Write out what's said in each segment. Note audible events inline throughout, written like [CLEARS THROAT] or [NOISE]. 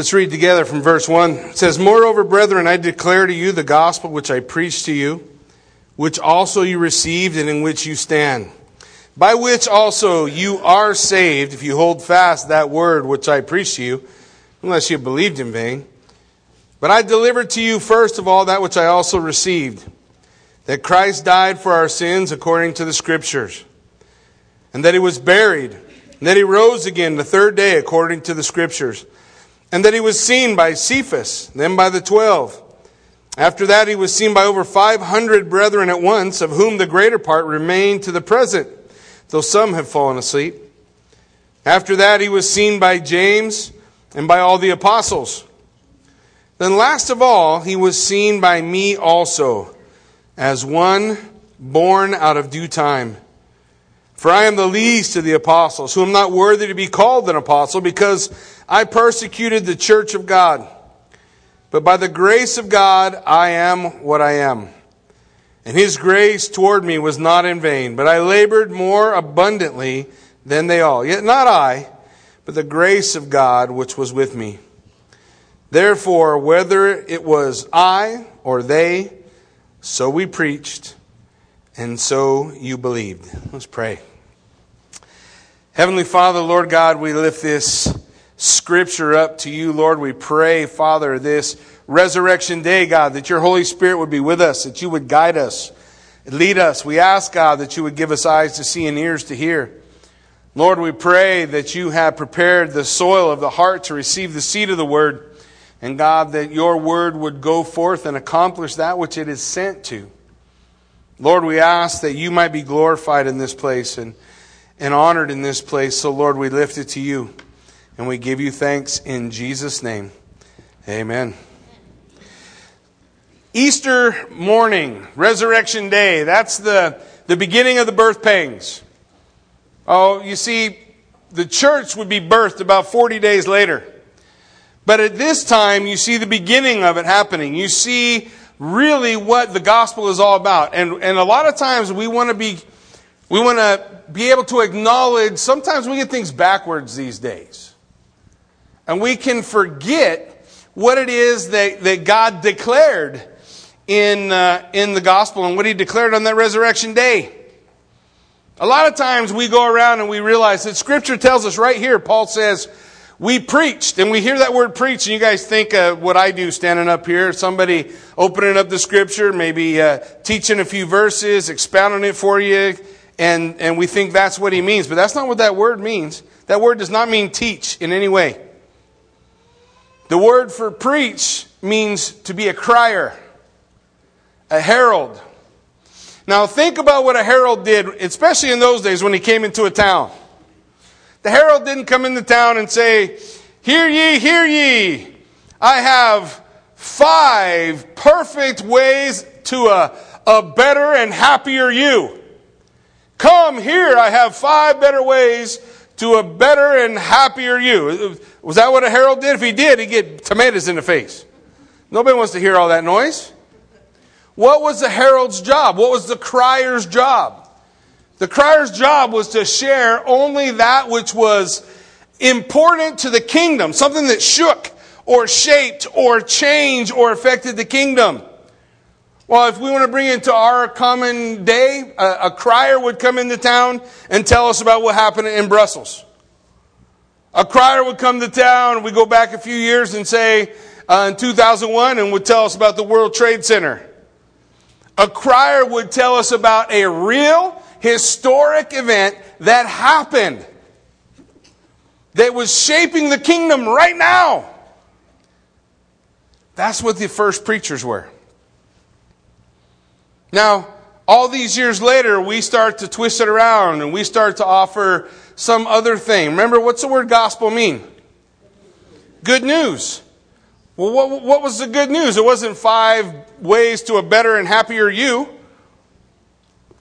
Let's read together from verse 1. It says, Moreover, brethren, I declare to you the gospel which I preached to you, which also you received and in which you stand, by which also you are saved, if you hold fast that word which I preached to you, unless you believed in vain. But I delivered to you first of all that which I also received, that Christ died for our sins according to the Scriptures, and that he was buried, and that he rose again the third day according to the Scriptures and that he was seen by Cephas, then by the twelve. After that, he was seen by over 500 brethren at once, of whom the greater part remain to the present, though some have fallen asleep. After that, he was seen by James and by all the apostles. Then, last of all, he was seen by me also, as one born out of due time. For I am the least of the apostles, who am not worthy to be called an apostle, because I persecuted the church of God. But by the grace of God, I am what I am. And his grace toward me was not in vain, but I labored more abundantly than they all. Yet not I, but the grace of God which was with me. Therefore, whether it was I or they, so we preached, and so you believed. Let's pray. Heavenly Father, Lord God, we lift this scripture up to you, Lord. We pray, Father, this resurrection day, God, that your Holy Spirit would be with us, that you would guide us, lead us. We ask, God, that you would give us eyes to see and ears to hear. Lord, we pray that you have prepared the soil of the heart to receive the seed of the word. And God, that your word would go forth and accomplish that which it is sent to. Lord, we ask that you might be glorified in this place and and honored in this place. So, Lord, we lift it to you and we give you thanks in Jesus' name. Amen. Easter morning, Resurrection Day, that's the, the beginning of the birth pangs. Oh, you see, the church would be birthed about 40 days later. But at this time, you see the beginning of it happening. You see really what the gospel is all about. And, and a lot of times we want to be, we want to be able to acknowledge sometimes we get things backwards these days. And we can forget what it is that, that God declared in, uh, in the gospel and what he declared on that resurrection day. A lot of times we go around and we realize that scripture tells us right here, Paul says, we preached, and we hear that word preach, and you guys think uh, what I do standing up here, somebody opening up the scripture, maybe uh, teaching a few verses, expounding it for you, and, and we think that's what he means. But that's not what that word means. That word does not mean teach in any way. The word for preach means to be a crier, a herald. Now think about what a herald did, especially in those days when he came into a town. The herald didn't come into town and say, Hear ye, hear ye. I have five perfect ways to a, a better and happier you. Come here, I have five better ways to a better and happier you. Was that what a herald did? If he did, he'd get tomatoes in the face. Nobody wants to hear all that noise. What was the herald's job? What was the crier's job? The crier's job was to share only that which was important to the kingdom, something that shook or shaped or changed or affected the kingdom. Well, if we want to bring it to our common day, a, a, crier would come into town and tell us about what happened in Brussels. A crier would come to town, we go back a few years and say uh, in 2001 and would tell us about the World Trade Center. A crier would tell us about a real historic event that happened that was shaping the kingdom right now. That's what the first preachers were. Now, all these years later, we start to twist it around and we start to offer some other thing. Remember, what's the word gospel mean? Good news. Well, what, what was the good news? It wasn't five ways to a better and happier you.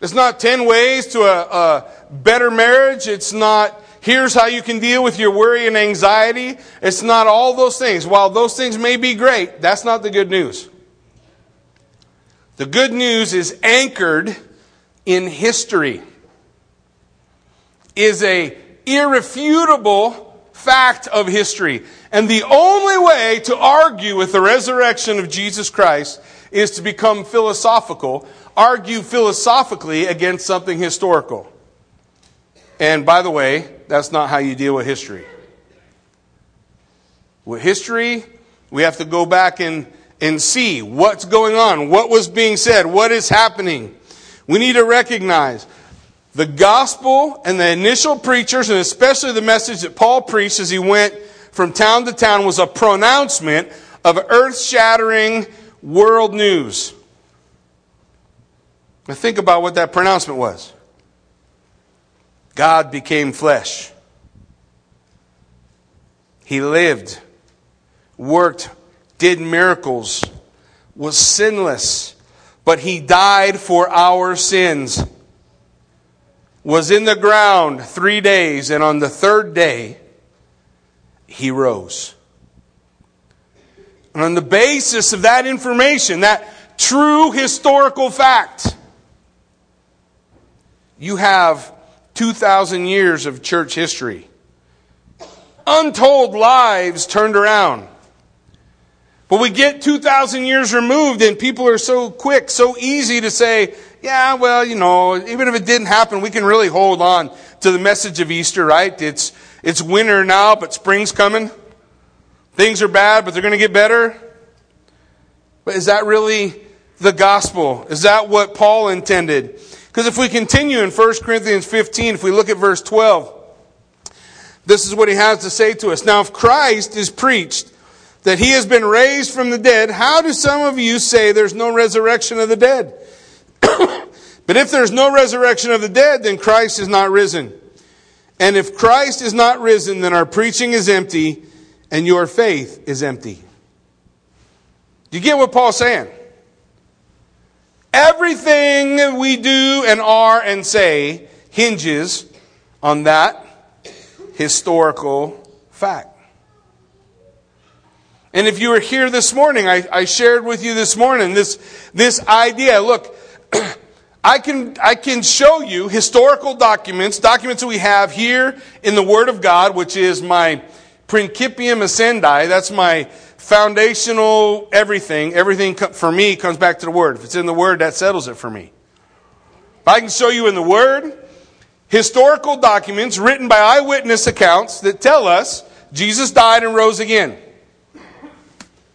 It's not 10 ways to a, a better marriage. It's not here's how you can deal with your worry and anxiety. It's not all those things. While those things may be great, that's not the good news. The good news is anchored in history. Is a irrefutable fact of history. And the only way to argue with the resurrection of Jesus Christ is to become philosophical, argue philosophically against something historical. And by the way, that's not how you deal with history. With history, we have to go back and, and see what's going on, what was being said, what is happening. We need to recognize the gospel and the initial preachers, and especially the message that Paul preached as he went from town to town, was a pronouncement of earth shattering world news. Now, think about what that pronouncement was God became flesh, He lived, worked, did miracles, was sinless, but He died for our sins was in the ground three days, and on the third day, he rose. And on the basis of that information, that true historical fact, you have 2,000 years of church history. Untold lives turned around. But we get 2,000 years removed, and people are so quick, so easy to say, yeah, well, you know, even if it didn't happen, we can really hold on to the message of Easter, right? It's, it's winter now, but spring's coming. Things are bad, but they're going to get better. But is that really the gospel? Is that what Paul intended? Because if we continue in 1 Corinthians 15, if we look at verse 12, this is what he has to say to us. Now, if Christ is preached that he has been raised from the dead, how do some of you say there's no resurrection of the dead? [COUGHS] but if there's no resurrection of the dead, then Christ is not risen. And if Christ is not risen, then our preaching is empty and your faith is empty. Do you get what Paul's saying? Everything we do and are and say hinges on that historical fact. And if you were here this morning, I, I shared with you this morning this, this idea. Look, [CLEARS THROAT] I can, I can show you historical documents, documents that we have here in the Word of God, which is my principium Ascendi. That's my foundational everything. Everything for me comes back to the Word. If it's in the Word, that settles it for me. I can show you in the Word historical documents written by eyewitness accounts that tell us Jesus died and rose again.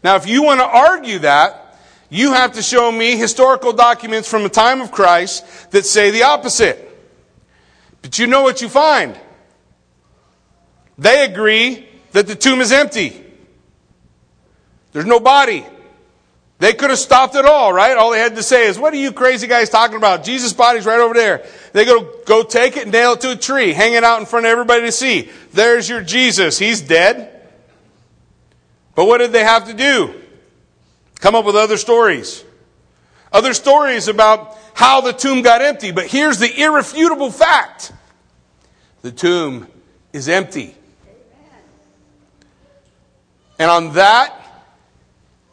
Now, if you want to argue that, you have to show me historical documents from the time of Christ that say the opposite. But you know what you find? They agree that the tomb is empty. There's no body. They could have stopped it all, right? All they had to say is, what are you crazy guys talking about? Jesus' body's right over there. They go, go take it and nail it to a tree, hang it out in front of everybody to see. There's your Jesus. He's dead. But what did they have to do? Come up with other stories. Other stories about how the tomb got empty. But here's the irrefutable fact the tomb is empty. And on that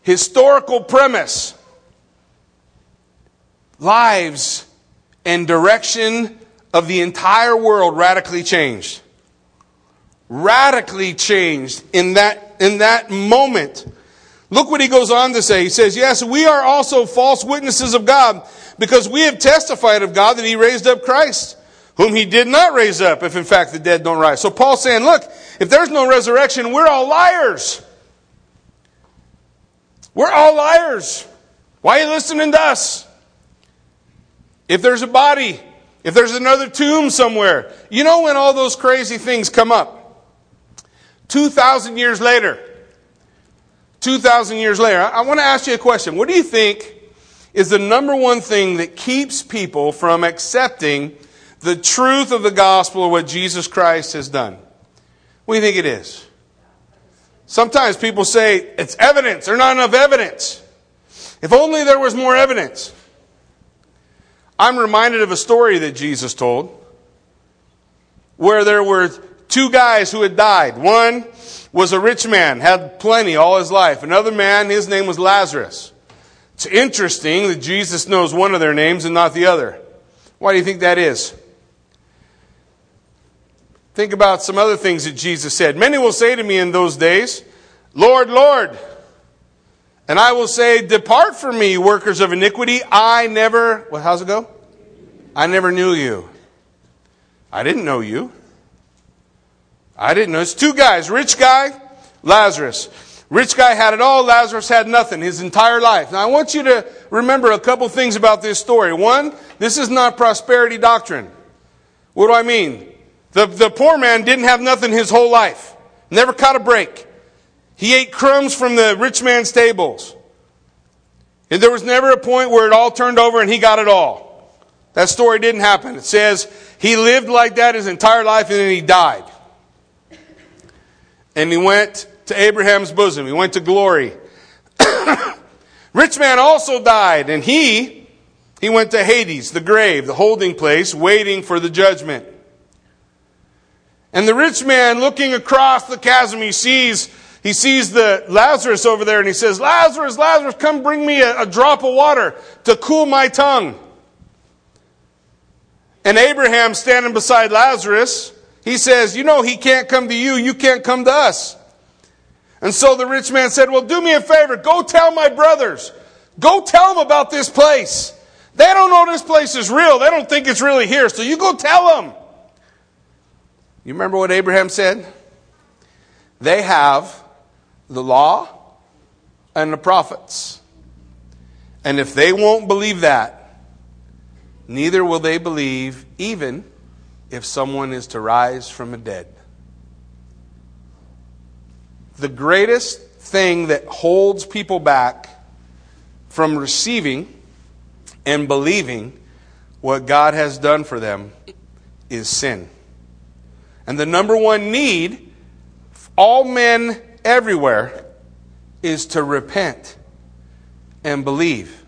historical premise, lives and direction of the entire world radically changed. Radically changed in that, in that moment. Look what he goes on to say. He says, Yes, we are also false witnesses of God because we have testified of God that he raised up Christ, whom he did not raise up, if in fact the dead don't rise. So Paul's saying, Look, if there's no resurrection, we're all liars. We're all liars. Why are you listening to us? If there's a body, if there's another tomb somewhere, you know when all those crazy things come up? 2,000 years later, 2,000 years later, I want to ask you a question. What do you think is the number one thing that keeps people from accepting the truth of the gospel or what Jesus Christ has done? What do you think it is? Sometimes people say it's evidence. There's not enough evidence. If only there was more evidence. I'm reminded of a story that Jesus told where there were two guys who had died. One was a rich man, had plenty all his life. Another man, his name was Lazarus. It's interesting that Jesus knows one of their names and not the other. Why do you think that is? Think about some other things that Jesus said. Many will say to me in those days, Lord, Lord. And I will say, Depart from me, workers of iniquity. I never, well, how's it go? I never knew you. I didn't know you. I didn't know. It's two guys, rich guy, Lazarus. Rich guy had it all, Lazarus had nothing his entire life. Now I want you to remember a couple things about this story. One, this is not prosperity doctrine. What do I mean? The, the poor man didn't have nothing his whole life. Never caught a break. He ate crumbs from the rich man's tables. And there was never a point where it all turned over and he got it all. That story didn't happen. It says he lived like that his entire life and then he died. And he went to Abraham's bosom. He went to glory. [COUGHS] Rich man also died, and he he went to Hades, the grave, the holding place, waiting for the judgment. And the rich man looking across the chasm, he sees he sees the Lazarus over there and he says, Lazarus, Lazarus, come bring me a, a drop of water to cool my tongue. And Abraham standing beside Lazarus, he says, You know, he can't come to you, you can't come to us. And so the rich man said, Well, do me a favor. Go tell my brothers. Go tell them about this place. They don't know this place is real. They don't think it's really here. So you go tell them. You remember what Abraham said? They have the law and the prophets. And if they won't believe that, neither will they believe even if someone is to rise from the dead the greatest thing that holds people back from receiving and believing what God has done for them is sin. And the number one need, all men everywhere, is to repent and believe.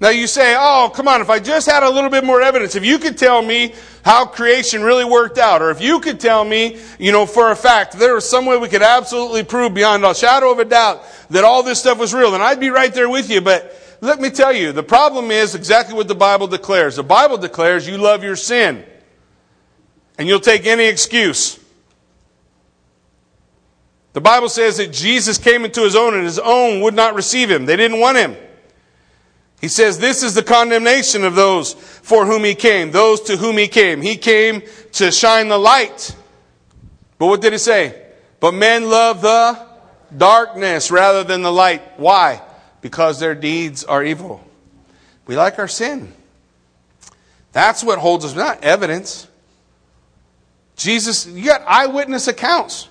Now you say, oh, come on, if I just had a little bit more evidence, if you could tell me how creation really worked out, or if you could tell me, you know, for a fact, there was some way we could absolutely prove beyond a shadow of a doubt that all this stuff was real, then I'd be right there with you. But let me tell you, the problem is exactly what the Bible declares. The Bible declares you love your sin. And you'll take any excuse. The Bible says that Jesus came into his own and his own would not receive him. They didn't want him. He says, This is the condemnation of those for whom he came, those to whom he came. He came to shine the light. But what did he say? But men love the darkness rather than the light. Why? Because their deeds are evil. We like our sin. That's what holds us, not evidence. Jesus, you got eyewitness accounts.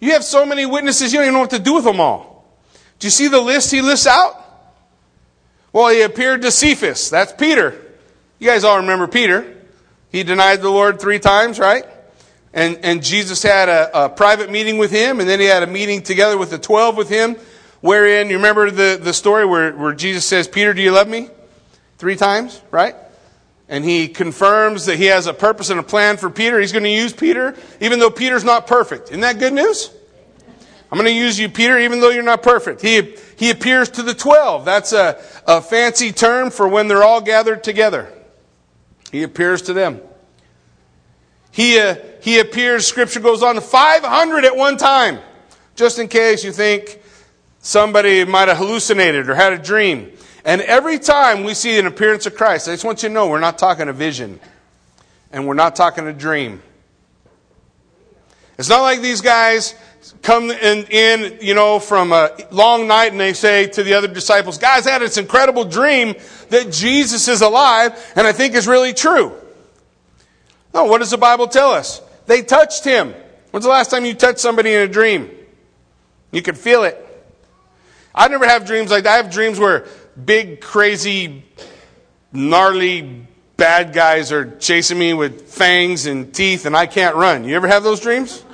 You have so many witnesses, you don't even know what to do with them all. Do you see the list he lists out? Well, he appeared to Cephas. That's Peter. You guys all remember Peter. He denied the Lord three times, right? And, and Jesus had a, a private meeting with him, and then he had a meeting together with the 12 with him, wherein, you remember the, the story where, where Jesus says, Peter, do you love me? Three times, right? And he confirms that he has a purpose and a plan for Peter. He's going to use Peter, even though Peter's not perfect. Isn't that good news? I'm going to use you, Peter, even though you're not perfect. He, he appears to the 12. That's a, a fancy term for when they're all gathered together. He appears to them. He, uh, he appears, scripture goes on, to 500 at one time. Just in case you think somebody might have hallucinated or had a dream. And every time we see an appearance of Christ, I just want you to know we're not talking a vision. And we're not talking a dream. It's not like these guys come in, in, you know, from a long night and they say to the other disciples, guys, I had this incredible dream that Jesus is alive and I think is really true. No, what does the Bible tell us? They touched him. When's the last time you touched somebody in a dream? You could feel it. I never have dreams like that. I have dreams where big, crazy, gnarly, bad guys are chasing me with fangs and teeth and I can't run. You ever have those dreams?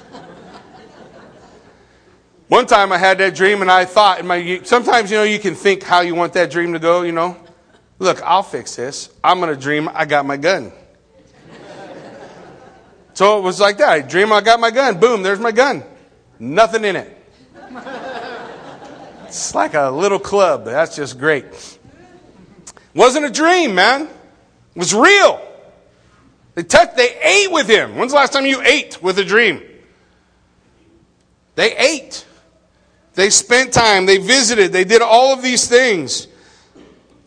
One time I had that dream and I thought, my, sometimes, you know, you can think how you want that dream to go, you know. Look, I'll fix this. I'm going to dream I got my gun. [LAUGHS] so it was like that. I dream I got my gun. Boom, there's my gun. Nothing in it. [LAUGHS] It's like a little club. That's just great. Wasn't a dream, man. It was real. They touched, they ate with him. When's the last time you ate with a dream? They ate. They spent time. They visited. They did all of these things.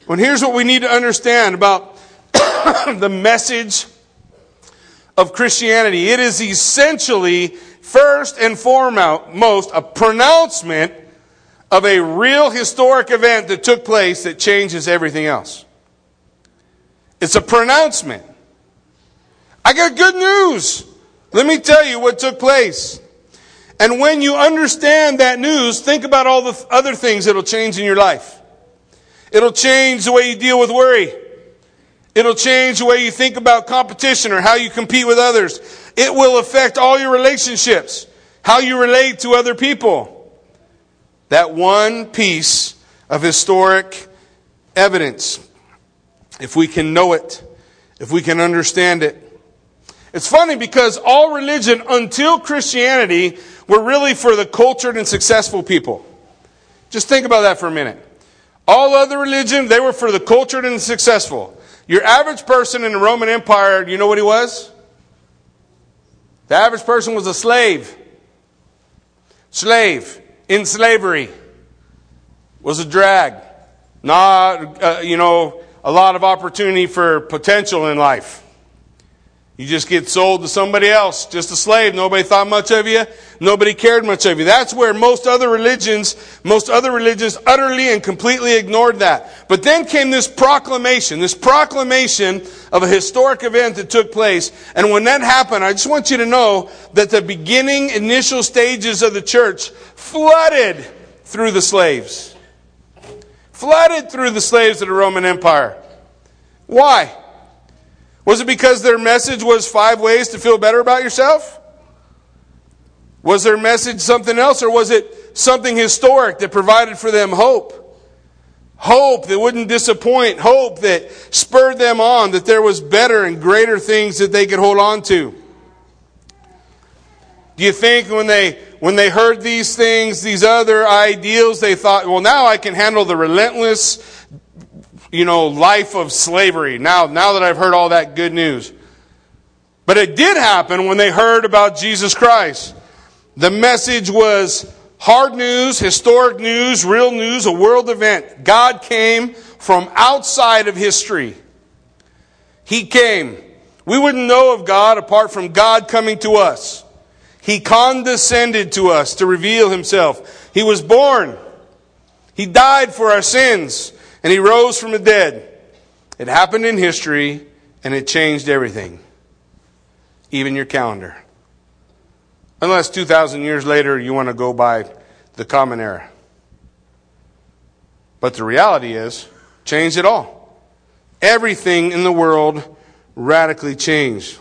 When here's what we need to understand about [COUGHS] the message of Christianity. It is essentially, first and foremost, a pronouncement of a real historic event that took place that changes everything else. It's a pronouncement. I got good news. Let me tell you what took place. And when you understand that news, think about all the other things that'll change in your life. It'll change the way you deal with worry. It'll change the way you think about competition or how you compete with others. It will affect all your relationships, how you relate to other people. That one piece of historic evidence, if we can know it, if we can understand it. It's funny because all religion until Christianity were really for the cultured and successful people. Just think about that for a minute. All other religion, they were for the cultured and the successful. Your average person in the Roman Empire, you know what he was? The average person was a slave. Slave in slavery was a drag. Not, uh, you know, a lot of opportunity for potential in life. You just get sold to somebody else, just a slave. Nobody thought much of you. Nobody cared much of you. That's where most other religions, most other religions utterly and completely ignored that. But then came this proclamation, this proclamation of a historic event that took place. And when that happened, I just want you to know that the beginning, initial stages of the church flooded through the slaves. Flooded through the slaves of the Roman Empire. Why? Was it because their message was five ways to feel better about yourself? Was their message something else, or was it something historic that provided for them hope? Hope that wouldn't disappoint, hope that spurred them on, that there was better and greater things that they could hold on to. Do you think when they when they heard these things, these other ideals, they thought, well, now I can handle the relentless you know, life of slavery. Now, now that I've heard all that good news. But it did happen when they heard about Jesus Christ. The message was hard news, historic news, real news, a world event. God came from outside of history. He came. We wouldn't know of God apart from God coming to us. He condescended to us to reveal himself. He was born. He died for our sins and he rose from the dead. It happened in history and it changed everything, even your calendar. Unless 2,000 years later you want to go by the common era. But the reality is, changed it all. Everything in the world radically changed.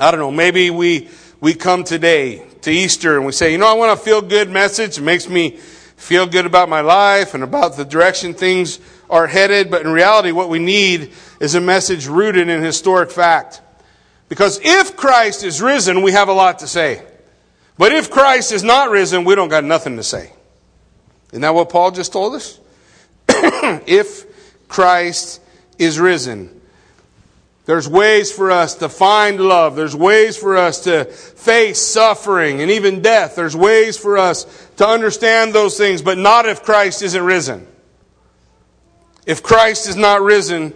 I don't know, maybe we, we come today to Easter and we say, you know, I want a feel good message. It makes me feel good about my life and about the direction things are headed, but in reality, what we need is a message rooted in historic fact. Because if Christ is risen, we have a lot to say. But if Christ is not risen, we don't got nothing to say. Isn't that what Paul just told us? [CLEARS THROAT] if Christ is risen. There's ways for us to find love. There's ways for us to face suffering and even death. There's ways for us to understand those things, but not if Christ isn't risen. If Christ is not risen,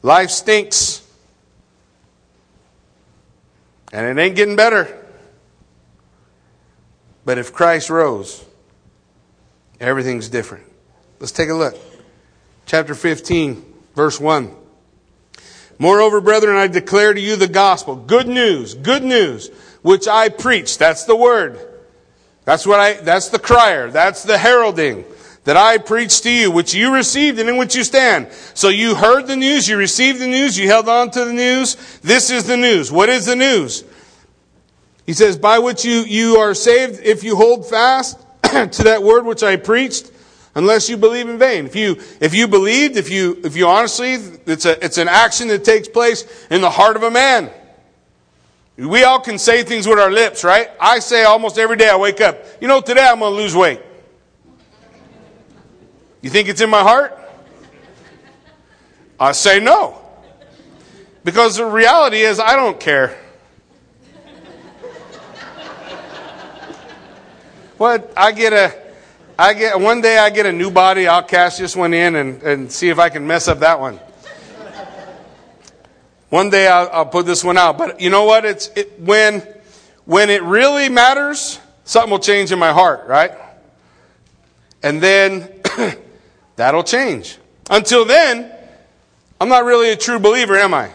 life stinks. And it ain't getting better. But if Christ rose, everything's different. Let's take a look. Chapter 15, verse 1. Moreover, brethren, I declare to you the gospel. Good news, good news, which I preach. That's the word. That's what I, that's the crier. That's the heralding that I preach to you, which you received and in which you stand. So you heard the news, you received the news, you held on to the news. This is the news. What is the news? He says, by which you, you are saved if you hold fast [CLEARS THROAT] to that word which I preached unless you believe in vain. If you, if you believed, if you, if you honestly, it's a, it's an action that takes place in the heart of a man. We all can say things with our lips, right? I say almost every day I wake up, you know, today I'm going to lose weight. You think it's in my heart? I say no. Because the reality is, I don't care. what? I get a, I get, one day I get a new body, I'll cash this one in and, and see if I can mess up that one. One day I'll, I'll put this one out. But you know what? It's, it, when, when it really matters, something will change in my heart, right? And then [CLEARS THROAT] that'll change. Until then, I'm not really a true believer, am I?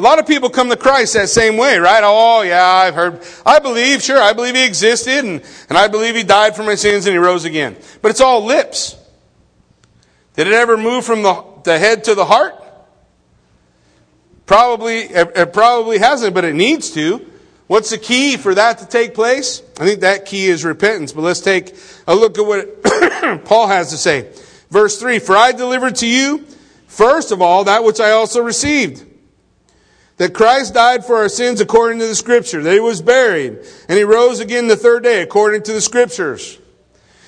A lot of people come to Christ that same way, right? Oh, yeah, I've heard. I believe, sure, I believe he existed, and, and I believe he died for my sins and he rose again. But it's all lips. Did it ever move from the, the head to the heart? Probably, it, probably hasn't, but it needs to. What's the key for that to take place? I think that key is repentance. But let's take a look at what [COUGHS] Paul has to say. Verse 3 For I delivered to you, first of all, that which I also received that Christ died for our sins according to the scripture, that he was buried, and he rose again the third day according to the scriptures.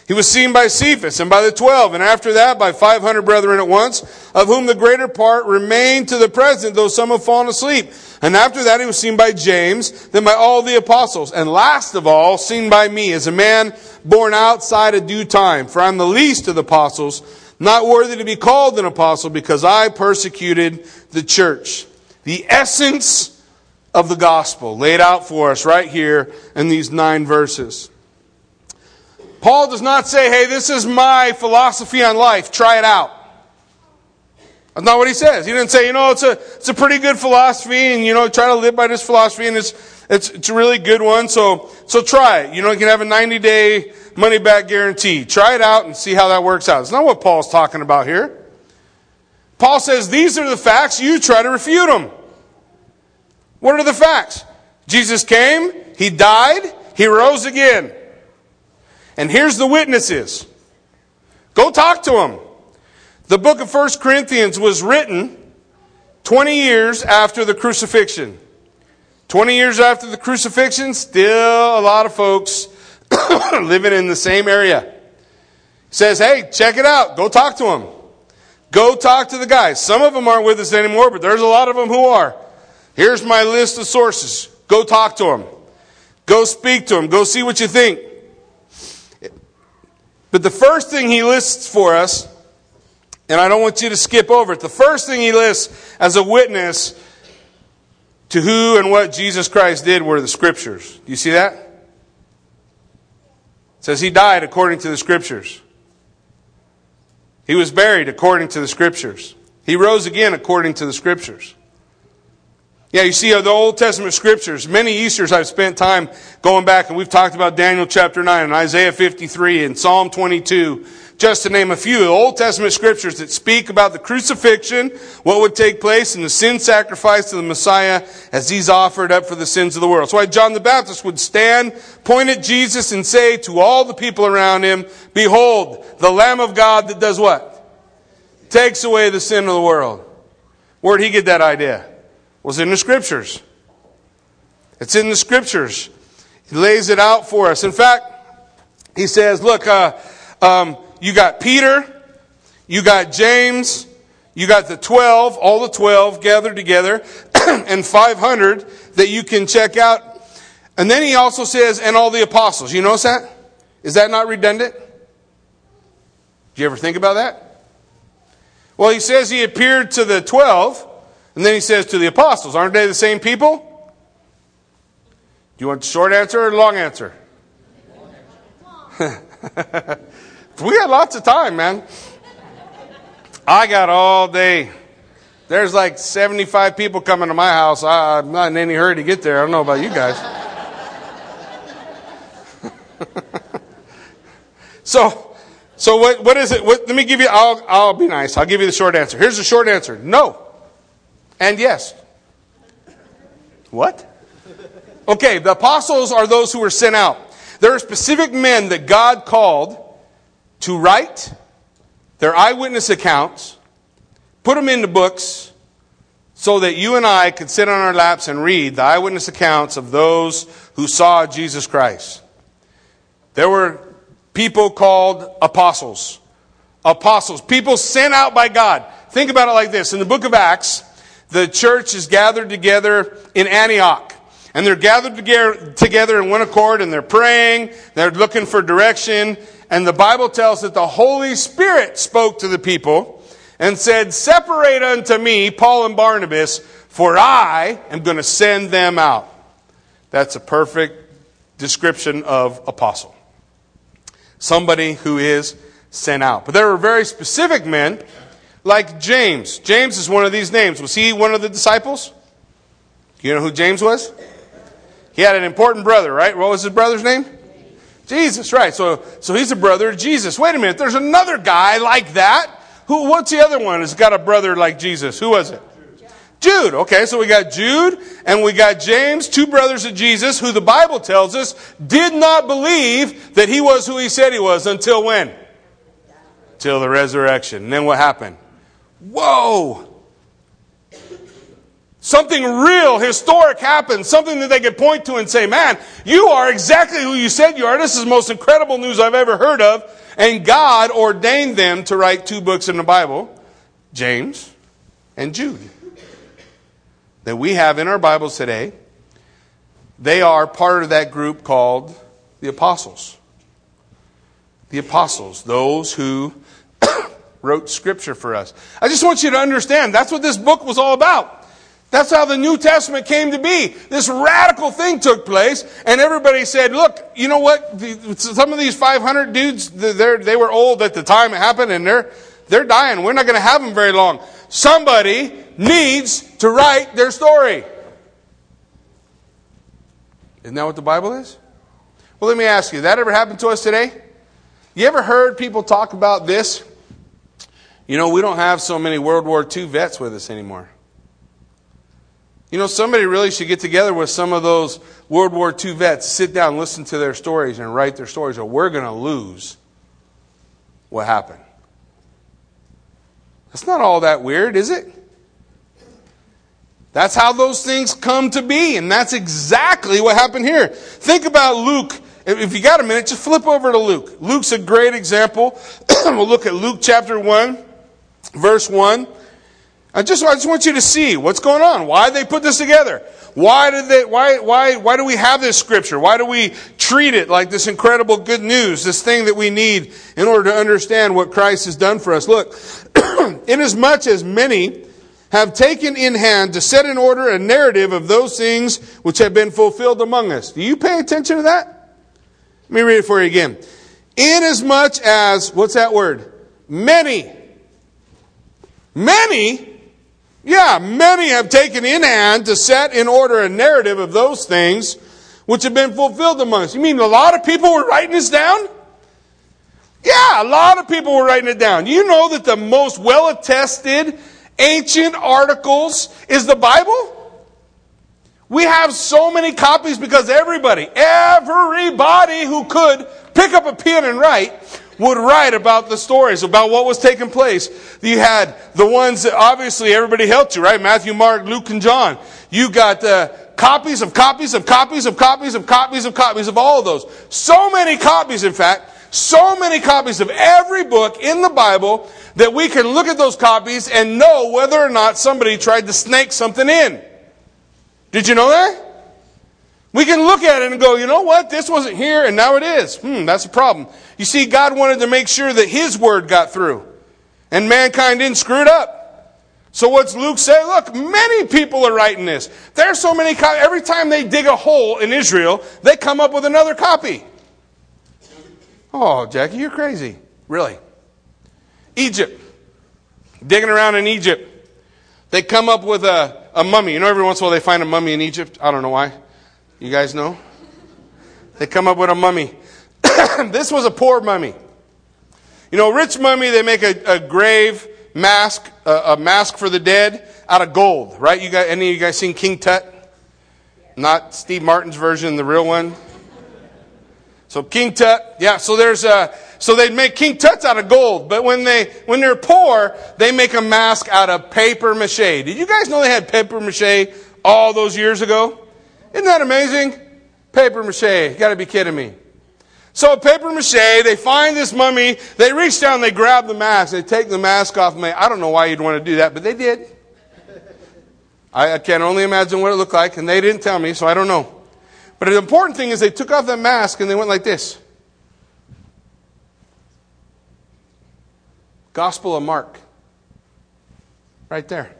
He was seen by Cephas and by the twelve, and after that by five hundred brethren at once, of whom the greater part remain to the present, though some have fallen asleep. And after that he was seen by James, then by all the apostles, and last of all, seen by me, as a man born outside of due time. For I'm the least of the apostles, not worthy to be called an apostle, because I persecuted the church the essence of the gospel laid out for us right here in these nine verses. Paul does not say, hey, this is my philosophy on life, try it out. That's not what he says. He didn't say, you know, it's a, it's a pretty good philosophy and, you know, try to live by this philosophy and it's, it's, it's a really good one. So, so try it. You know, you can have a 90 day money back guarantee. Try it out and see how that works out. It's not what Paul's talking about here. Paul says, These are the facts, you try to refute them. What are the facts? Jesus came, He died, He rose again. And here's the witnesses. Go talk to them. The book of 1 Corinthians was written 20 years after the crucifixion. 20 years after the crucifixion, still a lot of folks [COUGHS] living in the same area. says, hey, check it out. Go talk to them. Go talk to the guys. Some of them aren't with us anymore, but there's a lot of them who are. Here's my list of sources. Go talk to them. Go speak to them. Go see what you think. But the first thing he lists for us, and I don't want you to skip over it, the first thing he lists as a witness to who and what Jesus Christ did were the scriptures. Do you see that? It says he died according to the scriptures. He was buried according to the scriptures. He rose again according to the scriptures. Yeah, you see uh, the Old Testament scriptures. Many Easters I've spent time going back and we've talked about Daniel chapter 9 and Isaiah 53 and Psalm 22, just to name a few. The Old Testament scriptures that speak about the crucifixion, what would take place, and the sin sacrifice of the Messiah as he's offered up for the sins of the world. So why John the Baptist would stand, point at Jesus and say to all the people around him, Behold, the Lamb of God that does what? Takes away the sin of the world. Where'd he get that idea? was in the scriptures. It's in the scriptures. He lays it out for us. In fact, he says, look, uh, um, you got Peter, you got James, you got the 12, all the 12 gathered together, [CLEARS THROAT] and 500 that you can check out. And then he also says, and all the apostles. You notice that? Is that not redundant? Do you ever think about that? Well, he says he appeared to the 12, and then he says to the apostles, aren't they the same people? Do you want the short answer or the long answer? [LAUGHS] we had lots of time, man. I got all day. There's like 75 people coming to my house. I, am not in any hurry to get there. I don't know about you guys. [LAUGHS] so, so what, what is it? What, let me give you, I'll, I'll be nice. I'll give you the short answer. Here's the short answer. No and yes. What? Okay, the apostles are those who were sent out. There are specific men that God called to write their eyewitness accounts, put them into books, so that you and I could sit on our laps and read the eyewitness accounts of those who saw Jesus Christ. There were people called apostles. Apostles. People sent out by God. Think about it like this. In the book of Acts, the church is gathered together in Antioch. And they're gathered together in one accord and they're praying, they're looking for direction. And the Bible tells that the Holy Spirit spoke to the people and said, Separate unto me Paul and Barnabas, for I am going to send them out. That's a perfect description of apostle. Somebody who is sent out. But there were very specific men like James. James is one of these names. Was he one of the disciples? You know who James was? He had an important brother, right? What was his brother's name? Jesus, right. So, so he's a brother of Jesus. Wait a minute. There's another guy like that. Who, what's the other one who's got a brother like Jesus? Who was it? Jude. Okay, so we got Jude and we got James, two brothers of Jesus, who the Bible tells us did not believe that he was who he said he was until when? Till the resurrection. And then what happened? Whoa! Something real, historic happened. Something that they could point to and say, man, you are exactly who you said you are. This is the most incredible news I've ever heard of. And God ordained them to write two books in the Bible James and Jude that we have in our Bibles today, they are part of that group called the apostles. The apostles, those who [COUGHS] wrote scripture for us. I just want you to understand that's what this book was all about. That's how the New Testament came to be. This radical thing took place, and everybody said, look, you know what? Some of these 500 dudes, they were old at the time it happened, and they're, they're dying. We're not going to have them very long. Somebody needs to write their story. Isn't that what the Bible is? Well, let me ask you, that ever happened to us today? You ever heard people talk about this? You know, we don't have so many World War II vets with us anymore. You know, somebody really should get together with some of those World War II vets, sit down, listen to their stories, and write their stories, or we're going to lose what happened. That's not all that weird, is it? That's how those things come to be, and that's exactly what happened here. Think about Luke. If you got a minute, just flip over to Luke. Luke's a great example. [CLEARS THROAT] we'll look at Luke chapter 1, verse 1. I just, I just want you to see what's going on. Why did they put this together? Why did they, why, why, why do we have this scripture? Why do we treat it like this incredible good news, this thing that we need in order to understand what Christ has done for us? Look, [CLEARS THROAT] inasmuch as many have taken in hand to set in order a narrative of those things which have been fulfilled among us. Do you pay attention to that? Let me read it for you again. Inasmuch as, what's that word? Many. Many? Yeah, many have taken in hand to set in order a narrative of those things which have been fulfilled among us. You mean a lot of people were writing this down? Yeah, a lot of people were writing it down. You know that the most well attested ancient articles is the Bible? We have so many copies because everybody, everybody who could pick up a pen and write would write about the stories, about what was taking place. You had the ones that obviously everybody helped you, right? Matthew, Mark, Luke, and John. You got uh, copies of copies of copies of copies of copies of copies of all of those. So many copies, in fact, so many copies of every book in the Bible that we can look at those copies and know whether or not somebody tried to snake something in. Did you know that? We can look at it and go, you know what? This wasn't here and now it is. Hmm, that's a problem. You see, God wanted to make sure that His word got through and mankind didn't screw it up. So what's Luke say? Look, many people are writing this. There's so many copies. Every time they dig a hole in Israel, they come up with another copy. Oh, Jackie, you're crazy. Really? Egypt. Digging around in Egypt. They come up with a, a mummy. You know, every once in a while they find a mummy in Egypt. I don't know why. You guys know? They come up with a mummy. [COUGHS] this was a poor mummy. You know, rich mummy, they make a, a grave mask, a, a, mask for the dead out of gold, right? You got any of you guys seen King Tut? Not Steve Martin's version, the real one. So King Tut, yeah. So there's a so they make King Tuts out of gold, but when they when they're poor, they make a mask out of paper mache. Did you guys know they had paper mache all those years ago? Isn't that amazing? Paper mache. You got to be kidding me. So paper mache, they find this mummy, they reach down, they grab the mask, they take the mask off. I don't know why you'd want to do that, but they did. I, I can only imagine what it looked like, and they didn't tell me, so I don't know. But the important thing is they took off that mask and they went like this. Gospel of Mark. Right there.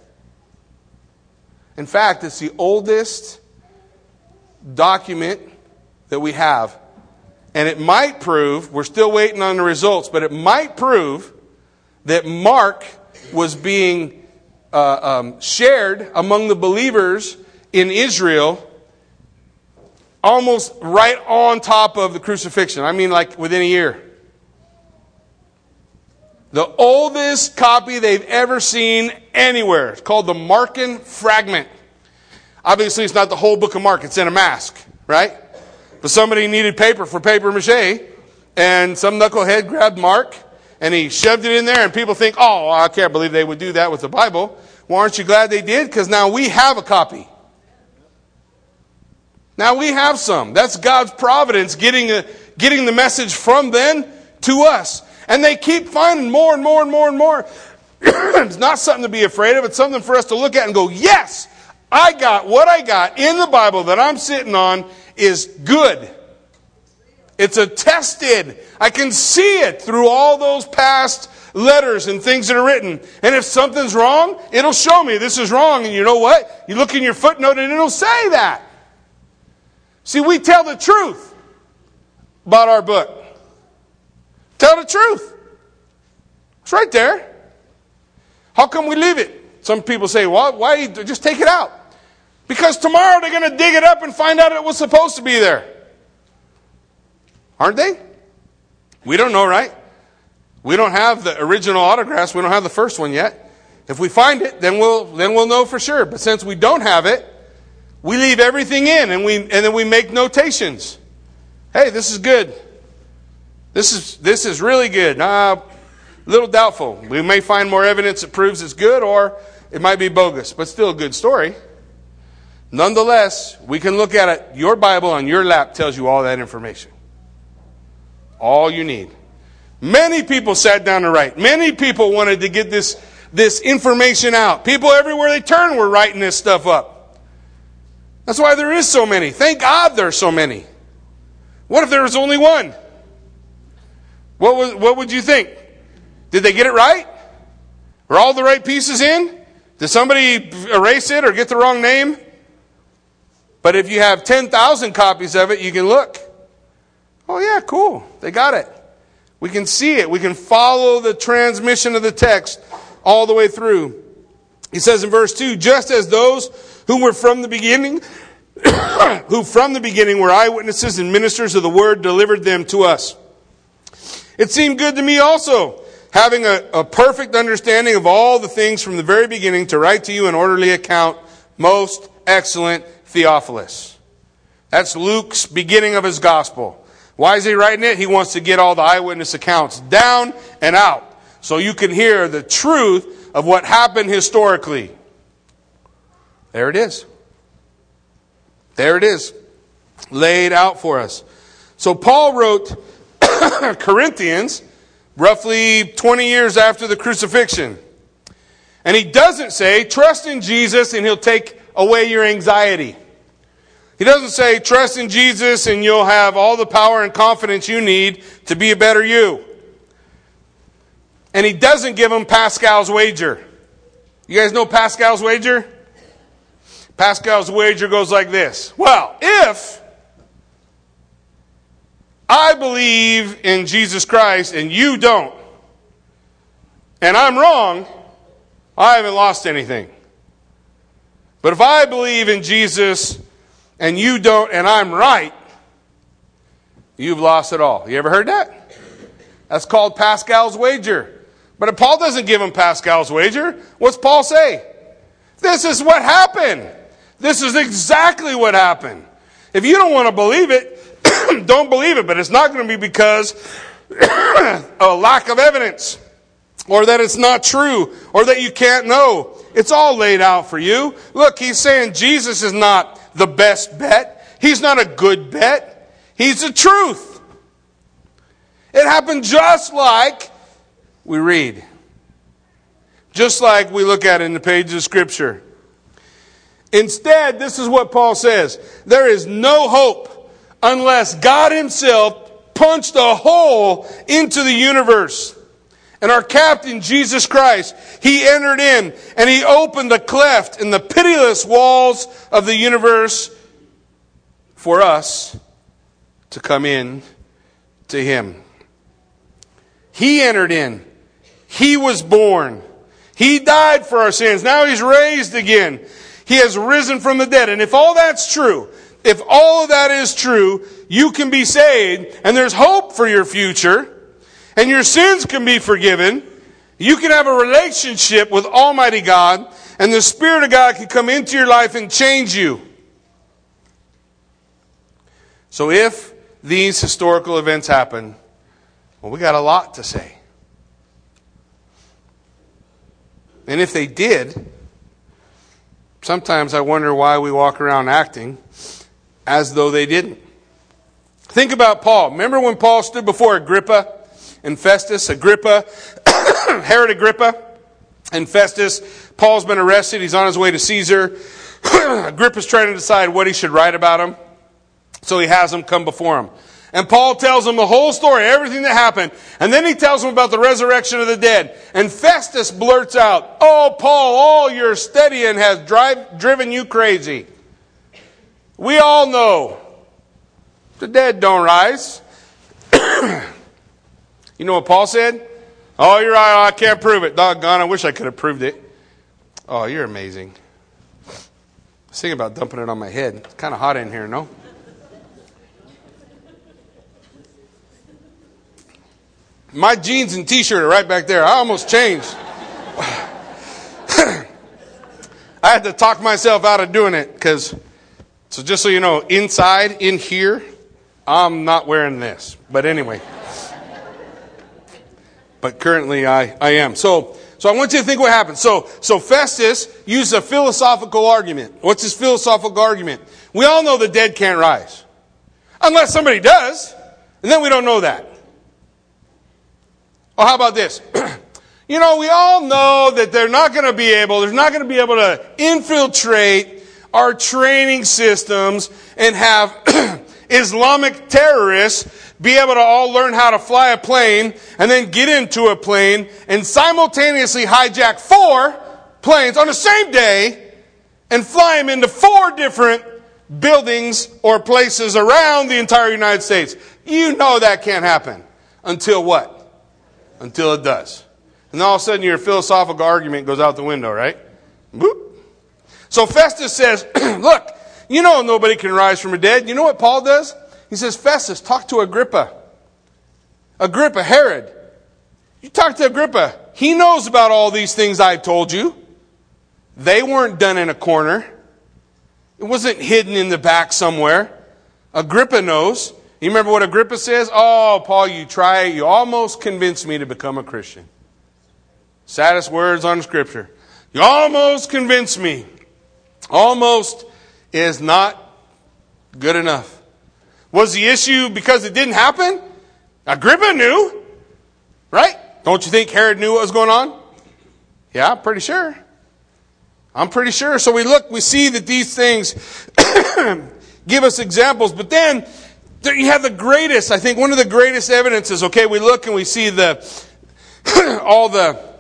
In fact, it's the oldest document that we have. And it might prove, we're still waiting on the results, but it might prove that Mark was being uh, um, shared among the believers in Israel almost right on top of the crucifixion. I mean, like within a year. The oldest copy they've ever seen anywhere. It's called the Markan Fragment. Obviously, it's not the whole book of Mark, it's in a mask, right? But somebody needed paper for paper mache, and some knucklehead grabbed Mark and he shoved it in there, and people think, oh, I can't believe they would do that with the Bible. Well, aren't you glad they did? Because now we have a copy. Now we have some. That's God's providence getting, a, getting the message from them to us. And they keep finding more and more and more and more. [COUGHS] it's not something to be afraid of. It's something for us to look at and go, yes, I got what I got in the Bible that I'm sitting on is good. It's attested. I can see it through all those past letters and things that are written. And if something's wrong, it'll show me this is wrong. And you know what? You look in your footnote and it'll say that. See, we tell the truth about our book. Tell the truth. It's right there. How come we leave it? Some people say, well, why just take it out? Because tomorrow they're going to dig it up and find out it was supposed to be there. Aren't they? We don't know, right? We don't have the original autographs. We don't have the first one yet. If we find it, then we'll, then we'll know for sure. But since we don't have it, we leave everything in and, we, and then we make notations. Hey, this is good. This is, this is really good. Uh, little doubtful. We may find more evidence that proves it's good or it might be bogus, but still a good story. Nonetheless, we can look at it. Your Bible on your lap tells you all that information. All you need. Many people sat down to write. Many people wanted to get this, this information out. People everywhere they turn were writing this stuff up. That's why there is so many. Thank God there's so many. What if there was only one? What, was, what would you think? Did they get it right? Were all the right pieces in? Did somebody erase it or get the wrong name? But if you have 10,000 copies of it, you can look. Oh, yeah, cool. They got it. We can see it. We can follow the transmission of the text all the way through. He says in verse 2 just as those who were from the beginning, [COUGHS] who from the beginning were eyewitnesses and ministers of the word, delivered them to us. It seemed good to me also, having a, a perfect understanding of all the things from the very beginning, to write to you an orderly account, most excellent Theophilus. That's Luke's beginning of his gospel. Why is he writing it? He wants to get all the eyewitness accounts down and out so you can hear the truth of what happened historically. There it is. There it is. Laid out for us. So Paul wrote [COUGHS] Corinthians roughly 20 years after the crucifixion. And he doesn't say, trust in Jesus and he'll take away your anxiety. He doesn't say, trust in Jesus and you'll have all the power and confidence you need to be a better you. And he doesn't give him Pascal's wager. You guys know Pascal's wager? Pascal's wager goes like this. Well, if I believe in Jesus Christ and you don't, and I'm wrong, I haven't lost anything. But if I believe in Jesus and you don't and I'm right, you've lost it all. You ever heard that? That's called Pascal's wager. But if Paul doesn't give him Pascal's wager, what's Paul say? This is what happened. This is exactly what happened. If you don't want to believe it, [COUGHS] don't believe it, but it's not going to be because [COUGHS] a lack of evidence or that it's not true or that you can't know. It's all laid out for you. Look, he's saying Jesus is not the best bet. He's not a good bet. He's the truth. It happened just like we read. Just like we look at in the pages of Scripture. Instead, this is what Paul says there is no hope unless God Himself punched a hole into the universe. And our captain, Jesus Christ, He entered in and He opened the cleft in the pitiless walls of the universe for us to come in to Him. He entered in. He was born. He died for our sins. Now He's raised again. He has risen from the dead. And if all that's true, if all of that is true, you can be saved and there's hope for your future and your sins can be forgiven. You can have a relationship with Almighty God and the Spirit of God can come into your life and change you. So if these historical events happen, well, we got a lot to say. And if they did, sometimes I wonder why we walk around acting as though they didn't. Think about Paul. Remember when Paul stood before Agrippa and Festus? Agrippa, [COUGHS] Herod Agrippa and Festus. Paul's been arrested. He's on his way to Caesar. [COUGHS] Agrippa's trying to decide what he should write about him. So he has him come before him. And Paul tells him the whole story, everything that happened. And then he tells him about the resurrection of the dead. And Festus blurts out, Oh, Paul, all your studying has drive, driven you crazy. We all know the dead don't rise. [COUGHS] you know what Paul said? Oh, you're right. Oh, I can't prove it. Doggone, I wish I could have proved it. Oh, you're amazing. I was thinking about dumping it on my head. It's kind of hot in here, no? My jeans and t shirt are right back there. I almost changed. [LAUGHS] I had to talk myself out of doing it because, so just so you know, inside, in here, I'm not wearing this. But anyway. But currently I, I am. So, so I want you to think what happened. So, so Festus used a philosophical argument. What's his philosophical argument? We all know the dead can't rise. Unless somebody does. And then we don't know that. Oh, how about this? [CLEARS THROAT] you know, we all know that they're not going to be able, they're not going to be able to infiltrate our training systems and have [CLEARS THROAT] Islamic terrorists be able to all learn how to fly a plane and then get into a plane and simultaneously hijack four planes on the same day and fly them into four different buildings or places around the entire United States. You know that can't happen. Until what? until it does. And all of a sudden your philosophical argument goes out the window, right? Boop. So Festus says, [CLEARS THROAT] look, you know nobody can rise from the dead. You know what Paul does? He says, Festus, talk to Agrippa. Agrippa, Herod. You talk to Agrippa. He knows about all these things I've told you. They weren't done in a corner. It wasn't hidden in the back somewhere. Agrippa knows. You remember what Agrippa says? Oh, Paul, you try, you almost convinced me to become a Christian. Saddest words on Scripture. You almost convinced me. Almost is not good enough. Was the issue because it didn't happen? Agrippa knew, right? Don't you think Herod knew what was going on? Yeah, I'm pretty sure. I'm pretty sure. So we look, we see that these things [COUGHS] give us examples, but then you have the greatest, I think, one of the greatest evidences. Okay, we look and we see the [COUGHS] all the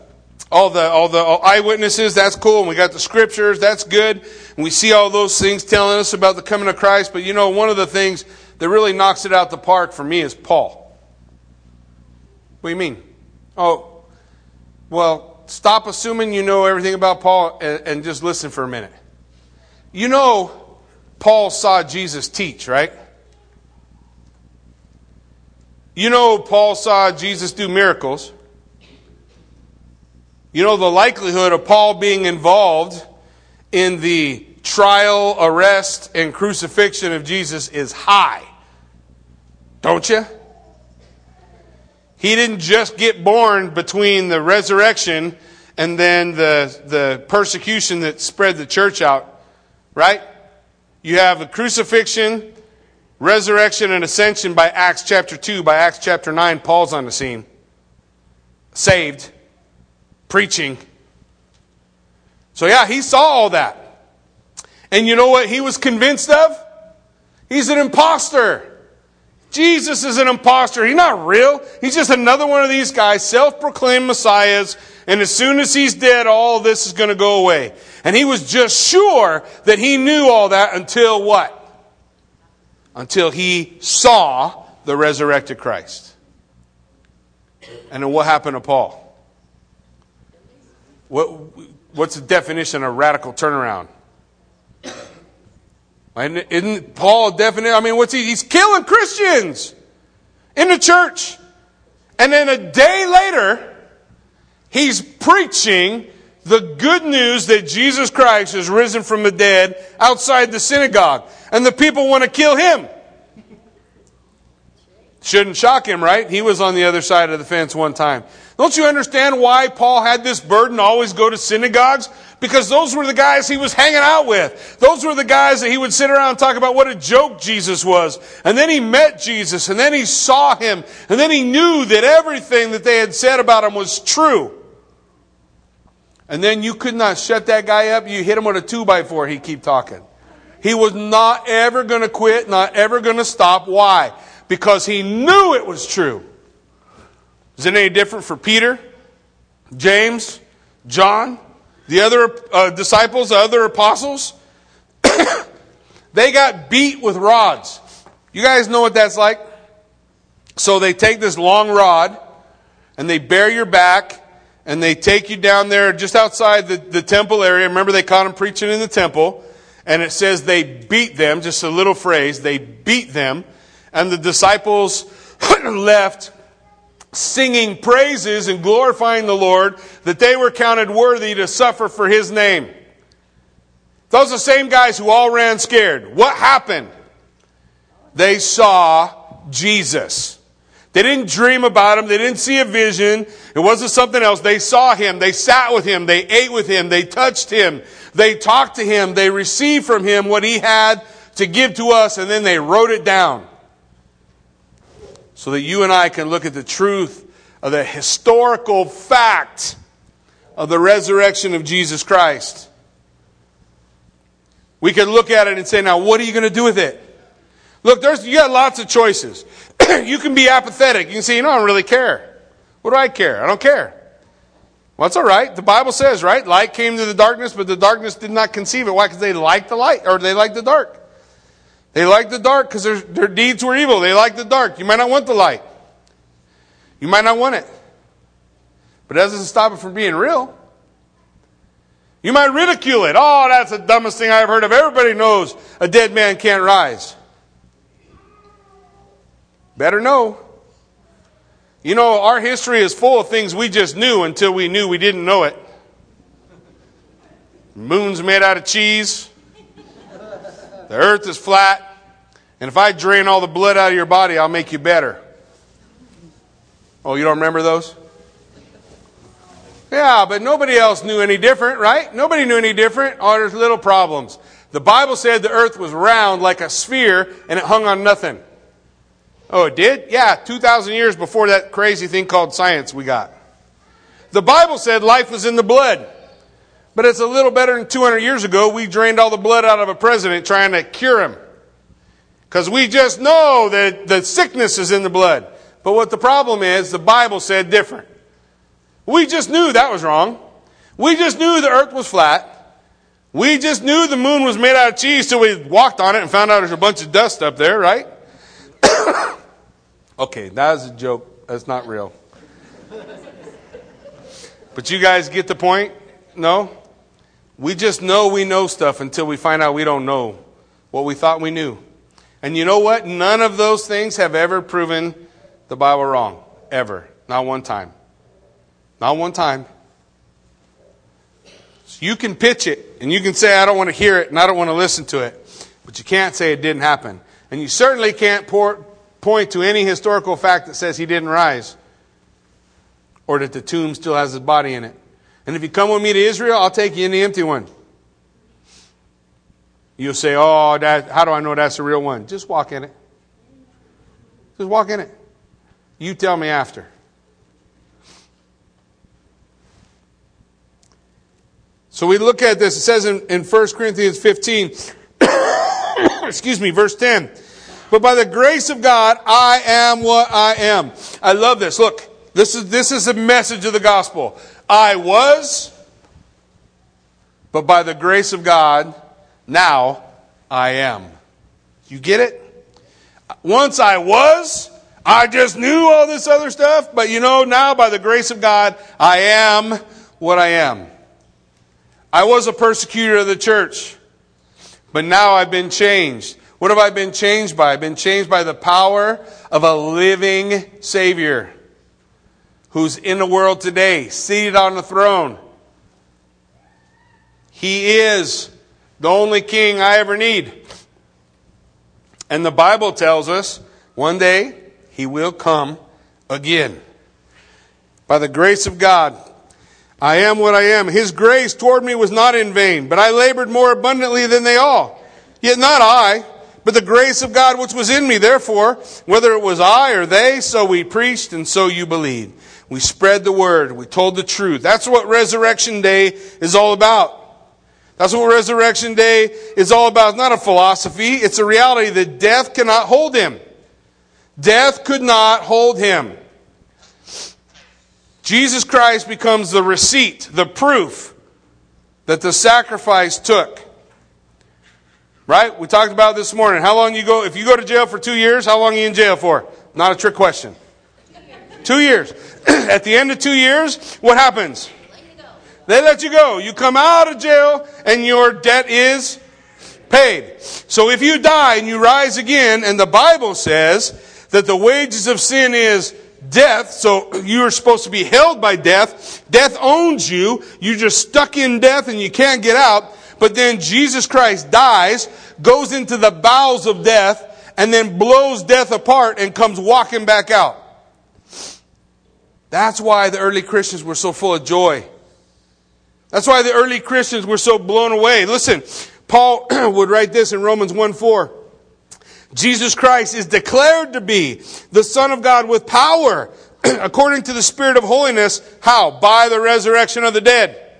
all the all the eyewitnesses. That's cool, and we got the scriptures. That's good. And we see all those things telling us about the coming of Christ. But you know, one of the things that really knocks it out the park for me is Paul. What do you mean? Oh, well, stop assuming you know everything about Paul and, and just listen for a minute. You know, Paul saw Jesus teach, right? You know, Paul saw Jesus do miracles. You know, the likelihood of Paul being involved in the trial, arrest, and crucifixion of Jesus is high. Don't you? He didn't just get born between the resurrection and then the, the persecution that spread the church out, right? You have the crucifixion, Resurrection and ascension by Acts chapter 2. By Acts chapter 9, Paul's on the scene. Saved. Preaching. So, yeah, he saw all that. And you know what he was convinced of? He's an impostor. Jesus is an impostor. He's not real. He's just another one of these guys, self proclaimed messiahs. And as soon as he's dead, all this is going to go away. And he was just sure that he knew all that until what? Until he saw the resurrected Christ. And then what happened to Paul? What, what's the definition of radical turnaround? Isn't Paul definite? I mean, what's he? He's killing Christians in the church. And then a day later, he's preaching the good news that Jesus Christ has risen from the dead outside the synagogue. And the people want to kill him. Shouldn't shock him, right? He was on the other side of the fence one time. Don't you understand why Paul had this burden always go to synagogues? Because those were the guys he was hanging out with. Those were the guys that he would sit around and talk about what a joke Jesus was. And then he met Jesus, and then he saw him, and then he knew that everything that they had said about him was true. And then you could not shut that guy up. You hit him with a two by four, he'd keep talking. He was not ever going to quit, not ever going to stop. Why? Because he knew it was true. Is it any different for Peter, James, John, the other uh, disciples, the other apostles? [COUGHS] they got beat with rods. You guys know what that's like? So they take this long rod and they bear your back and they take you down there just outside the, the temple area. Remember, they caught him preaching in the temple. And it says they beat them, just a little phrase, they beat them. And the disciples [COUGHS] left singing praises and glorifying the Lord that they were counted worthy to suffer for his name. Those are the same guys who all ran scared. What happened? They saw Jesus. They didn't dream about him. They didn't see a vision. It wasn't something else. They saw him. They sat with him. They ate with him. They touched him. They talked to him. They received from him what he had to give to us, and then they wrote it down so that you and I can look at the truth of the historical fact of the resurrection of Jesus Christ. We can look at it and say, now, what are you going to do with it? Look, there's, you got lots of choices. [CLEARS THROAT] you can be apathetic. You can say, you know, I don't really care. What do I care? I don't care. Well, that's all right. The Bible says, right? Light came to the darkness, but the darkness did not conceive it. Why? Because they liked the light, or they liked the dark. They liked the dark because their, their deeds were evil. They liked the dark. You might not want the light. You might not want it. But it doesn't stop it from being real. You might ridicule it. Oh, that's the dumbest thing I've heard of. Everybody knows a dead man can't rise. Better know. You know, our history is full of things we just knew until we knew we didn't know it. Moon's made out of cheese. The earth is flat. And if I drain all the blood out of your body, I'll make you better. Oh, you don't remember those? Yeah, but nobody else knew any different, right? Nobody knew any different. Oh, there's little problems. The Bible said the earth was round like a sphere and it hung on nothing. Oh, it did? Yeah, 2,000 years before that crazy thing called science we got. The Bible said life was in the blood. But it's a little better than 200 years ago. We drained all the blood out of a president trying to cure him. Because we just know that the sickness is in the blood. But what the problem is, the Bible said different. We just knew that was wrong. We just knew the earth was flat. We just knew the moon was made out of cheese till we walked on it and found out there's a bunch of dust up there, right? [COUGHS] okay, that was a joke. That's not real. But you guys get the point? No? We just know we know stuff until we find out we don't know what we thought we knew. And you know what? None of those things have ever proven the Bible wrong. Ever. Not one time. Not one time. So you can pitch it and you can say, I don't want to hear it and I don't want to listen to it. But you can't say it didn't happen. And you certainly can't pour, point to any historical fact that says he didn't rise or that the tomb still has his body in it. And if you come with me to Israel, I'll take you in the empty one. You'll say, Oh, that, how do I know that's the real one? Just walk in it. Just walk in it. You tell me after. So we look at this. It says in, in 1 Corinthians 15, [COUGHS] excuse me, verse 10. But by the grace of God, I am what I am. I love this. Look, this is, this is the message of the gospel. I was, but by the grace of God, now I am. You get it? Once I was, I just knew all this other stuff, but you know, now by the grace of God, I am what I am. I was a persecutor of the church, but now I've been changed. What have I been changed by? I've been changed by the power of a living Savior who's in the world today, seated on the throne. He is the only king I ever need. And the Bible tells us one day he will come again. By the grace of God, I am what I am. His grace toward me was not in vain, but I labored more abundantly than they all. Yet not I, but the grace of God which was in me. Therefore, whether it was I or they, so we preached and so you believed. We spread the word. We told the truth. That's what Resurrection Day is all about. That's what Resurrection Day is all about. It's not a philosophy. It's a reality that death cannot hold him. Death could not hold him. Jesus Christ becomes the receipt, the proof that the sacrifice took. Right? We talked about this morning. How long you go, if you go to jail for two years, how long are you in jail for? Not a trick question. Two years. [CLEARS THROAT] At the end of two years, what happens? They let you go. You come out of jail and your debt is paid. So if you die and you rise again, and the Bible says that the wages of sin is death, so [CLEARS THROAT] you're supposed to be held by death. Death owns you. You're just stuck in death and you can't get out. But then Jesus Christ dies, goes into the bowels of death, and then blows death apart and comes walking back out. That's why the early Christians were so full of joy. That's why the early Christians were so blown away. Listen, Paul [CLEARS THROAT] would write this in Romans 1 4. Jesus Christ is declared to be the Son of God with power [CLEARS THROAT] according to the Spirit of holiness. How? By the resurrection of the dead.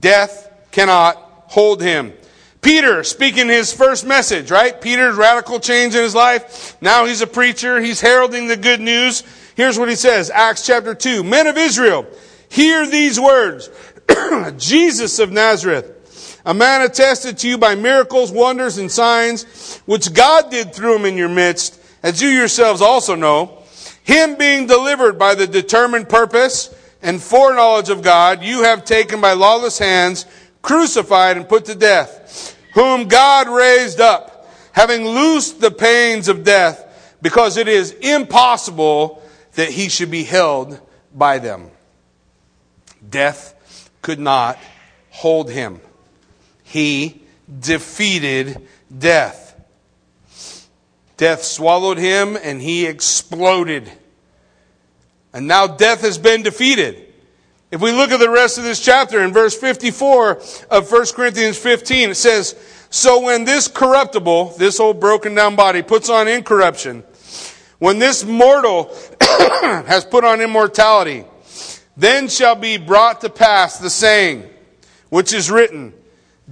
Death cannot hold him. Peter speaking his first message, right? Peter's radical change in his life. Now he's a preacher. He's heralding the good news. Here's what he says, Acts chapter 2. Men of Israel, hear these words. [CLEARS THROAT] Jesus of Nazareth a man attested to you by miracles, wonders, and signs, which God did through him in your midst, as you yourselves also know. Him being delivered by the determined purpose and foreknowledge of God, you have taken by lawless hands, crucified and put to death, whom God raised up, having loosed the pains of death, because it is impossible that he should be held by them. Death could not hold him he defeated death. Death swallowed him and he exploded. And now death has been defeated. If we look at the rest of this chapter in verse 54 of 1 Corinthians 15, it says, So when this corruptible, this old broken down body, puts on incorruption, when this mortal [COUGHS] has put on immortality, then shall be brought to pass the saying, which is written,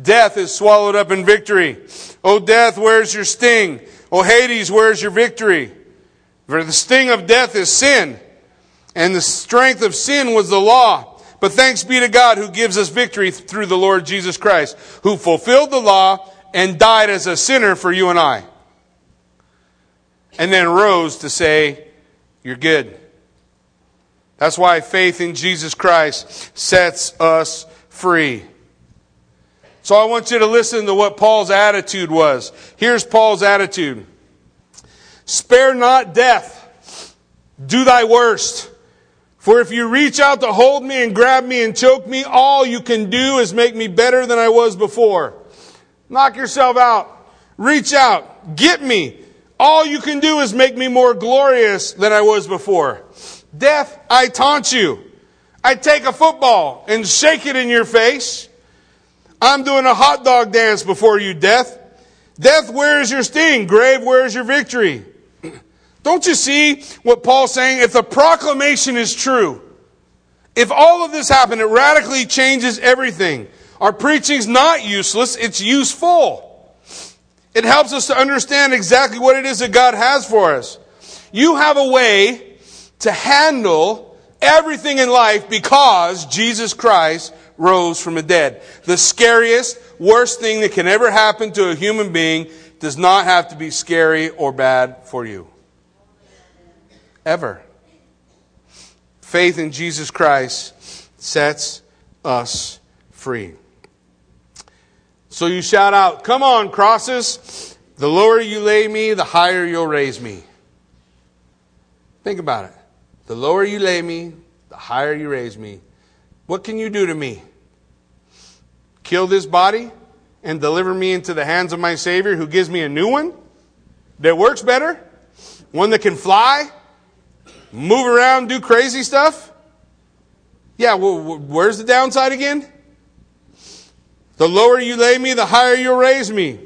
Death is swallowed up in victory. O death, where's your sting? O Hades, where's your victory? For the sting of death is sin, and the strength of sin was the law. But thanks be to God who gives us victory through the Lord Jesus Christ, who fulfilled the law and died as a sinner for you and I. And then rose to say, You're good. That's why faith in Jesus Christ sets us free. So I want you to listen to what Paul's attitude was. Here's Paul's attitude. Spare not death. Do thy worst. For if you reach out to hold me and grab me and choke me, all you can do is make me better than I was before. Knock yourself out. Reach out. Get me. All you can do is make me more glorious than I was before. Death, I taunt you. I take a football and shake it in your face. I'm doing a hot dog dance before you, death. Death, where is your sting? Grave, where is your victory? [CLEARS THROAT] Don't you see what Paul's saying? If the proclamation is true, if all of this happened, it radically changes everything. Our preaching's not useless, it's useful. It helps us to understand exactly what it is that God has for us. You have a way to handle everything in life because Jesus Christ rose from the dead. The scariest, worst thing that can ever happen to a human being does not have to be scary or bad for you. Ever. Faith in Jesus Christ sets us free. So you shout out, Come on, crosses. The lower you lay me, the higher you'll raise me. Think about it. The lower you lay me, the higher you raise me. What can you do to me? Kill this body and deliver me into the hands of my Savior who gives me a new one that works better? One that can fly, move around, do crazy stuff? Yeah, well, where's the downside again? The lower you lay me, the higher you'll raise me.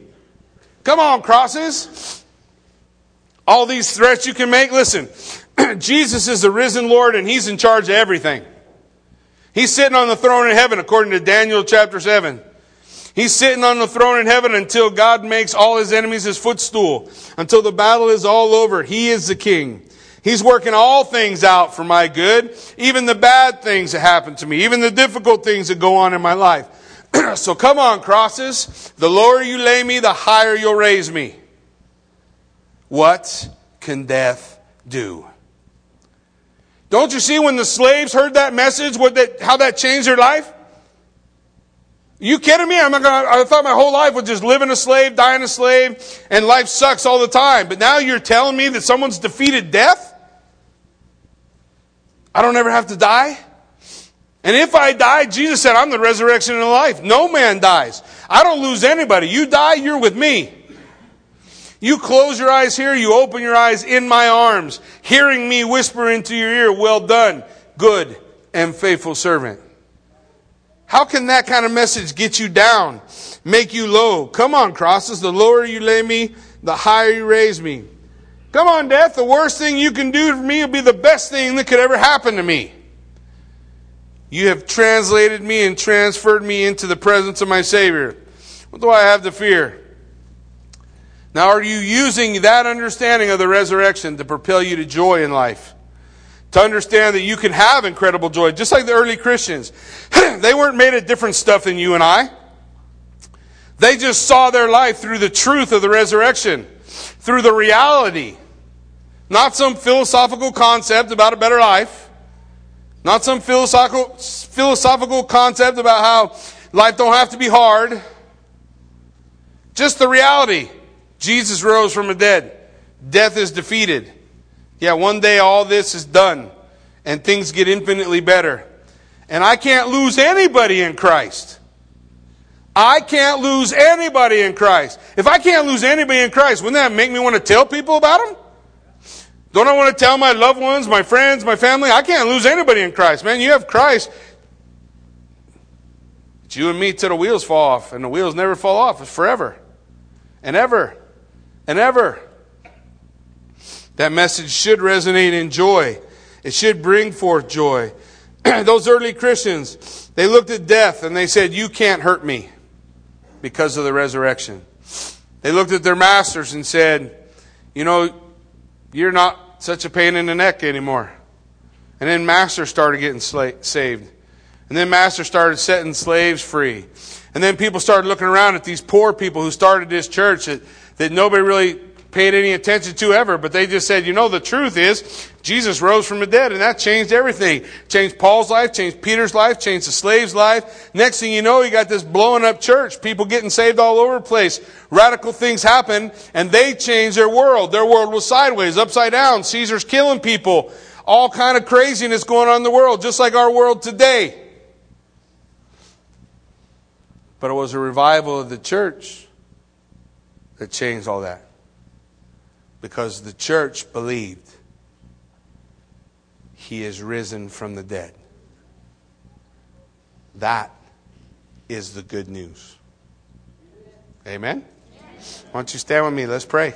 Come on, crosses. All these threats you can make. Listen, [CLEARS THROAT] Jesus is the risen Lord and He's in charge of everything. He's sitting on the throne in heaven, according to Daniel chapter 7. He's sitting on the throne in heaven until God makes all his enemies his footstool. Until the battle is all over. He is the king. He's working all things out for my good, even the bad things that happen to me, even the difficult things that go on in my life. [CLEARS THROAT] so come on, crosses. The lower you lay me, the higher you'll raise me. What can death do? Don't you see when the slaves heard that message, what that, how that changed their life? You kidding me? I'm not gonna, I thought my whole life was just living a slave, dying a slave, and life sucks all the time. But now you're telling me that someone's defeated death? I don't ever have to die? And if I die, Jesus said, I'm the resurrection and the life. No man dies. I don't lose anybody. You die, you're with me. You close your eyes here, you open your eyes in my arms, hearing me whisper into your ear, Well done, good and faithful servant. How can that kind of message get you down, make you low? Come on, crosses. The lower you lay me, the higher you raise me. Come on, death. The worst thing you can do for me will be the best thing that could ever happen to me. You have translated me and transferred me into the presence of my Savior. What do I have to fear? Now, are you using that understanding of the resurrection to propel you to joy in life? To understand that you can have incredible joy, just like the early Christians. [CLEARS THROAT] they weren't made of different stuff than you and I. They just saw their life through the truth of the resurrection, through the reality. Not some philosophical concept about a better life. Not some philosophical, philosophical concept about how life don't have to be hard. Just the reality. Jesus rose from the dead. Death is defeated. Yeah, one day all this is done and things get infinitely better. And I can't lose anybody in Christ. I can't lose anybody in Christ. If I can't lose anybody in Christ, wouldn't that make me want to tell people about him? Don't I want to tell my loved ones, my friends, my family? I can't lose anybody in Christ. Man, you have Christ. It's you and me till the wheels fall off, and the wheels never fall off. It's forever and ever and ever. That message should resonate in joy. It should bring forth joy. [CLEARS THROAT] Those early Christians, they looked at death and they said, You can't hurt me because of the resurrection. They looked at their masters and said, You know, you're not such a pain in the neck anymore. And then master started getting sla- saved. And then master started setting slaves free. And then people started looking around at these poor people who started this church that that nobody really paid any attention to ever, but they just said, you know, the truth is Jesus rose from the dead, and that changed everything. Changed Paul's life, changed Peter's life, changed the slave's life. Next thing you know, you got this blowing up church, people getting saved all over the place. Radical things happen, and they changed their world. Their world was sideways, upside down. Caesar's killing people. All kind of craziness going on in the world, just like our world today. But it was a revival of the church that changed all that. Because the church believed he is risen from the dead. That is the good news. Amen? Why don't you stand with me? Let's pray.